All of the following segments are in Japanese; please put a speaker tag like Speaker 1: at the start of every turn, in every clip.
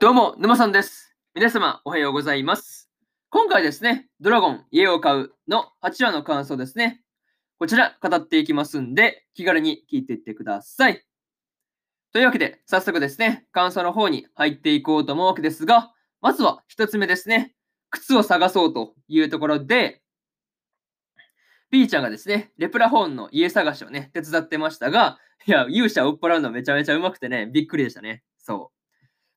Speaker 1: どうも、沼さんです。皆様、おはようございます。今回ですね、ドラゴン、家を買うの8話の感想ですね。こちら、語っていきますんで、気軽に聞いていってください。というわけで、早速ですね、感想の方に入っていこうと思うわけですが、まずは一つ目ですね、靴を探そうというところで、ピーちゃんがですね、レプラホーンの家探しをね、手伝ってましたが、いや、勇者を追っ払うのめちゃめちゃうまくてね、びっくりでしたね。そう。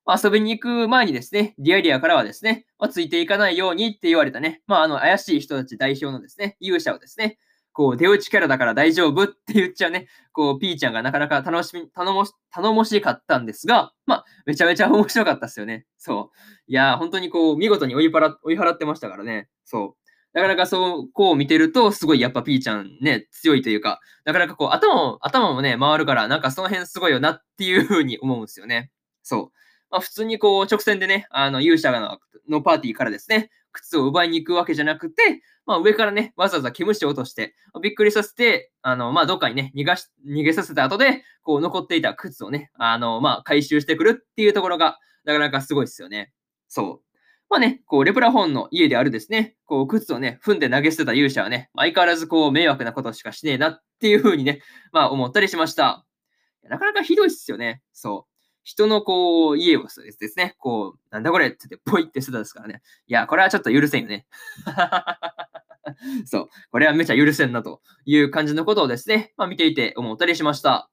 Speaker 1: まあ、遊びに行く前にですね、ディアリアからはですね、まあ、ついていかないようにって言われたね、まあ、あの、怪しい人たち代表のですね、勇者をですね、こう、出打ちキャラだから大丈夫って言っちゃうね、こう、ピーちゃんがなかなか楽しみ、頼もし、頼もしかったんですが、まあ、めちゃめちゃ面白かったですよね。そう。いやー、本当にこう、見事に追い払追い払ってましたからね。そう。なかなかそう、こう見てると、すごいやっぱピーちゃんね、強いというか、なかなかこう、頭も、頭もね、回るから、なんかその辺すごいよなっていうふうに思うんですよね。そう。まあ、普通にこう、直線でね、あの、勇者ののパーティーからですね、靴を奪いに行くわけじゃなくて、まあ、上からね、わざわざ毛虫を落として、びっくりさせて、あの、まあ、どっかにね、逃がし、逃げさせた後で、こう、残っていた靴をね、あの、まあ、回収してくるっていうところが、なかなかすごいですよね。そう。まあね、こう、レプラホンの家であるですね、こう、靴をね、踏んで投げ捨てた勇者はね、相変わらずこう、迷惑なことしかしねえなっていうふうにね、まあ、思ったりしました。なかなかひどいっすよね。そう。人のこう、家をですね、こう、なんだこれって言って、ポイって捨てたですからね。いや、これはちょっと許せんよね。そう。これはめちゃ許せんなという感じのことをですね、まあ見ていて思ったりしました。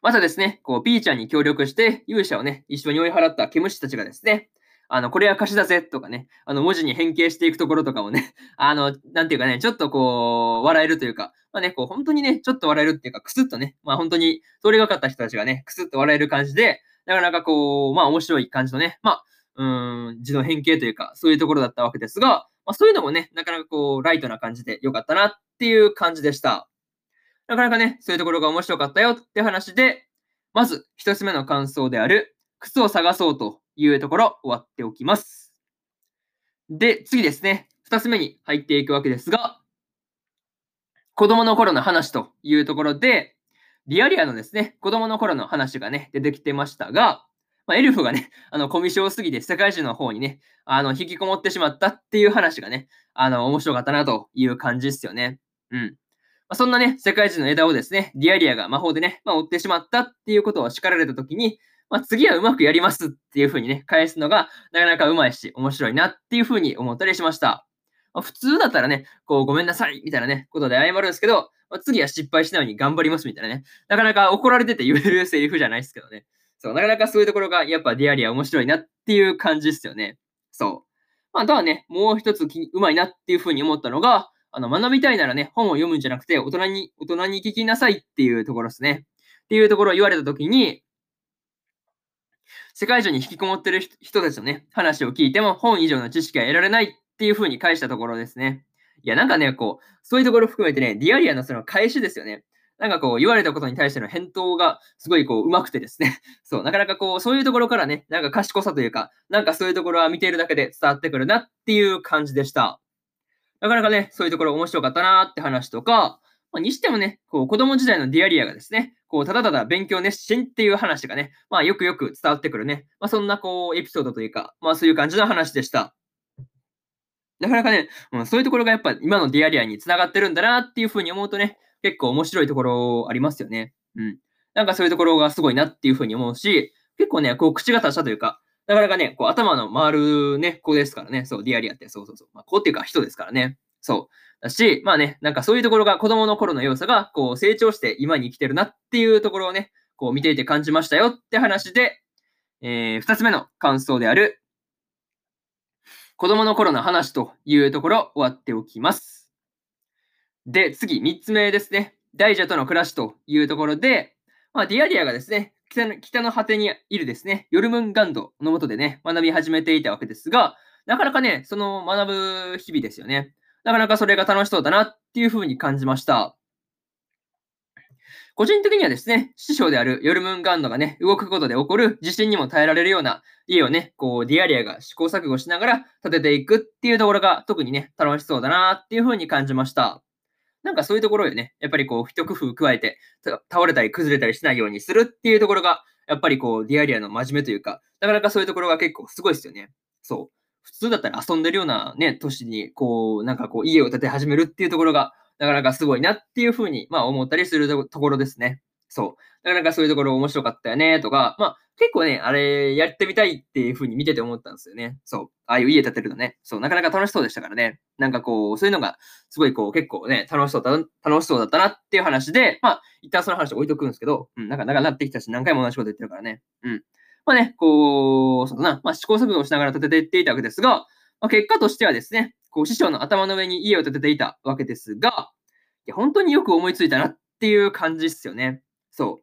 Speaker 1: またですね、こう、ピーちゃんに協力して、勇者をね、一緒に追い払った毛虫たちがですね、あの、これは貸しだぜとかね、あの、文字に変形していくところとかもね、あの、なんていうかね、ちょっとこう、笑えるというか、まあね、こう、本当にね、ちょっと笑えるっていうか、くすっとね、まあ本当に、通りがかった人たちがね、くすっと笑える感じで、なかなかこう、まあ面白い感じのね、まあ、うん、字の変形というか、そういうところだったわけですが、まあそういうのもね、なかなかこう、ライトな感じで良かったなっていう感じでした。なかなかね、そういうところが面白かったよって話で、まず一つ目の感想である、靴を探そうというところ終わっておきます。で、次ですね、二つ目に入っていくわけですが、子供の頃の話というところで、リアリアのですね、子供の頃の話がね、出てきてましたが、まあ、エルフがね、あの、コミュ障すぎて世界中の方にね、あの、引きこもってしまったっていう話がね、あの、面白かったなという感じですよね。うん。まあ、そんなね、世界中の枝をですね、ディアリアが魔法でね、まあ、追ってしまったっていうことを叱られたときに、まあ、次はうまくやりますっていう風にね、返すのがなかなかうまいし、面白いなっていう風に思ったりしました。まあ、普通だったらね、こう、ごめんなさいみたいなね、ことで謝るんですけど、まあ、次は失敗しないように頑張りますみたいなね、なかなか怒られてて言えるセリフじゃないですけどね。そう、なかなかそういうところがやっぱディアリア面白いなっていう感じですよね。そう。まあ、とはね、もう一つうまいなっていう風に思ったのが、あの、学びたいならね、本を読むんじゃなくて、大人に、大人に聞きなさいっていうところですね。っていうところを言われたときに、世界中に引きこもってる人たちのね、話を聞いても本以上の知識が得られないっていう風に返したところですね。いや、なんかね、こう、そういうところ含めてね、ディアリアのその返しですよね。なんかこう、言われたことに対しての返答がすごいこう、上手くてですね。そう、なかなかこう、そういうところからね、なんか賢さというか、なんかそういうところは見ているだけで伝わってくるなっていう感じでした。なかなかね、そういうところ面白かったなって話とか、まあ、にしてもね、こう子供時代のディアリアがですね、こうただただ勉強熱心っていう話がね、まあよくよく伝わってくるね、まあそんなこうエピソードというか、まあそういう感じの話でした。なかなかね、うん、そういうところがやっぱ今のディアリアにつながってるんだなっていうふうに思うとね、結構面白いところありますよね。うん。なんかそういうところがすごいなっていうふうに思うし、結構ね、こう口が達者というか、なかなかね、こう頭の回るね、子ですからね、そう、ディアリアって、そうそうそう。まあ、子っていうか人ですからね。そう。だし、まあね、なんかそういうところが子供の頃の要素が、こう成長して今に生きてるなっていうところをね、こう見ていて感じましたよって話で、えー、二つ目の感想である、子供の頃の話というところ終わっておきます。で、次、三つ目ですね。大蛇との暮らしというところで、まあ、ディアリアがですね、北の北の果てにいるですね、ヨルムンガンドのもとでね、学び始めていたわけですが、なかなかね、その学ぶ日々ですよね。なかなかそれが楽しそうだなっていうふうに感じました。個人的にはですね、師匠であるヨルムンガンドがね、動くことで起こる地震にも耐えられるような家をね、こう、ディアリアが試行錯誤しながら建てていくっていうところが特にね、楽しそうだなっていうふうに感じました。なんかそういうところでね、やっぱりこう、一工夫加えて、倒れたり崩れたりしないようにするっていうところが、やっぱりこう、ディアリアの真面目というか、なかなかそういうところが結構すごいですよね。そう。普通だったら遊んでるようなね、都市に、こう、なんかこう、家を建て始めるっていうところが、なかなかすごいなっていうふうに、まあ思ったりするところですね。そう。なかなかそういうところ面白かったよね、とか、まあ結構ね、あれやってみたいっていうふうに見てて思ったんですよね。そう。ああいう家建てるのね。そう。なかなか楽しそうでしたからね。なんかこう、そういうのが、すごいこう、結構ね、楽しそうだ、楽しそうだったなっていう話で、まあ、一旦その話置いとくんですけど、うん、なんか、なんかなってきたし、何回も同じこと言ってるからね。うん。まあね、こう、そうだな、まあ試行錯誤をしながら建てていっていたわけですが、まあ、結果としてはですね、こう、師匠の頭の上に家を建てていたわけですが、いや、本当によく思いついたなっていう感じですよね。そ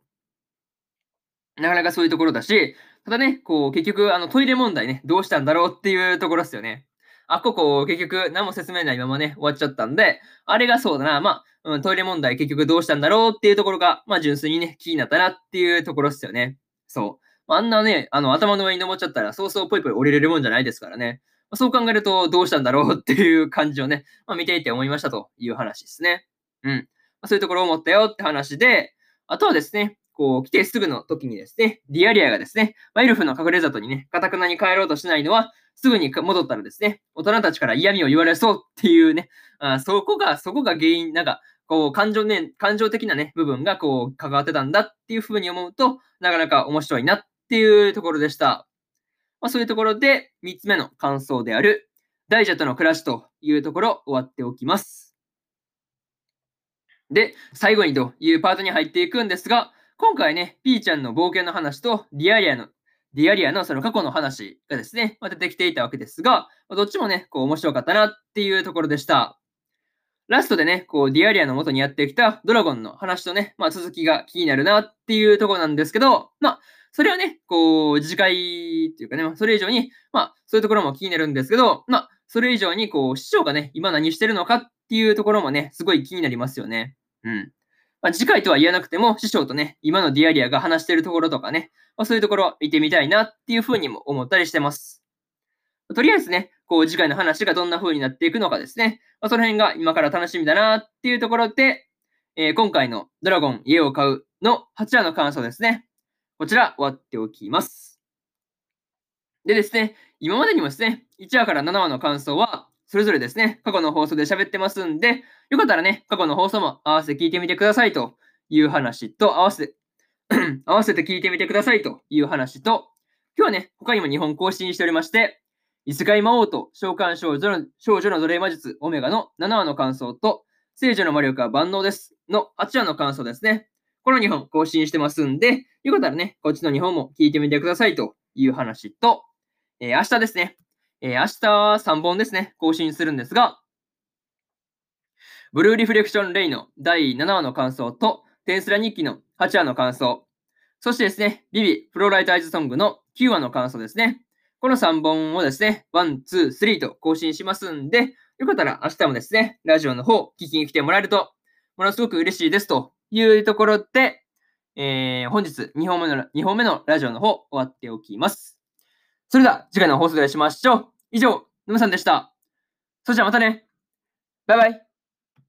Speaker 1: う。なかなかそういうところだし、ただね、こう、結局、あの、トイレ問題ね、どうしたんだろうっていうところですよね。あ、ここ、結局、何も説明ないままね、終わっちゃったんで、あれがそうだな、まあ、うん、トイレ問題結局どうしたんだろうっていうところが、まあ、純粋にね、気になったなっていうところですよね。そう。あんなね、あの、頭の上に登っちゃったら、そうそうぽいぽい降りれるもんじゃないですからね。そう考えると、どうしたんだろうっていう感じをね、まあ、見ていて思いましたという話ですね。うん。まあ、そういうところを思ったよって話で、あとはですね、こう、来てすぐの時にですね、ディアリアがですね、まあ、エルフの隠れ里にね、カタクナに帰ろうとしないのは、すぐに戻ったらですね、大人たちから嫌味を言われそうっていうね、あそこが、そこが原因、なんか、こう、感情ね、感情的なね、部分がこう、関わってたんだっていうふうに思うと、なかなか面白いなっていうところでした。まあ、そういうところで、3つ目の感想である、大蛇との暮らしというところ、終わっておきます。で、最後にというパートに入っていくんですが、今回ね、ピーちゃんの冒険の話と、ディアリアの、ディアリアのその過去の話がですね、まあ、出てきていたわけですが、どっちもね、こう面白かったなっていうところでした。ラストでね、こう、ディアリアの元にやってきたドラゴンの話とね、まあ、続きが気になるなっていうところなんですけど、まあ、それはね、こう、次回っていうかね、ま、それ以上に、まあ、そういうところも気になるんですけど、まあ、それ以上に、こう、師匠がね、今何してるのかっていうところもね、すごい気になりますよね。うん。まあ、次回とは言えなくても、師匠とね、今のディアリアが話してるところとかね、まあ、そういうところ見てみたいなっていうふうにも思ったりしてます。とりあえずね、こう次回の話がどんな風になっていくのかですね、まあ、その辺が今から楽しみだなっていうところで、えー、今回のドラゴン家を買うの8話の感想ですね。こちら終わっておきます。でですね、今までにもですね、1話から7話の感想は、それぞれですね、過去の放送で喋ってますんで、よかったらね、過去の放送も合わせて聞いてみてくださいという話と、合わせて 合わせて聞いてみてくださいという話と、今日はね、他にも日本更新しておりまして、異世界魔王と召喚少女の少女の奴隷魔術オメガの7話の感想と、聖女の魔力は万能ですの8話の感想ですね。この2本更新してますんで、よかったらね、こっちの2本も聞いてみてくださいという話と、えー、明日ですね、えー、明日は3本ですね、更新するんですが、ブルーリフレクションレイの第7話の感想と、テンスラ日記の8話の感想、そしてですね、ビビプロライターズソングの9話の感想ですね。この3本をですね、1、2、3と更新しますんで、よかったら明日もですね、ラジオの方聞きに来てもらえると、ものすごく嬉しいですというところで、えー、本日2本目の2本目のラジオの方終わっておきます。それでは次回の放送でお会いしましょう。以上、のむさんでした。それじゃあまたね。バイバイ。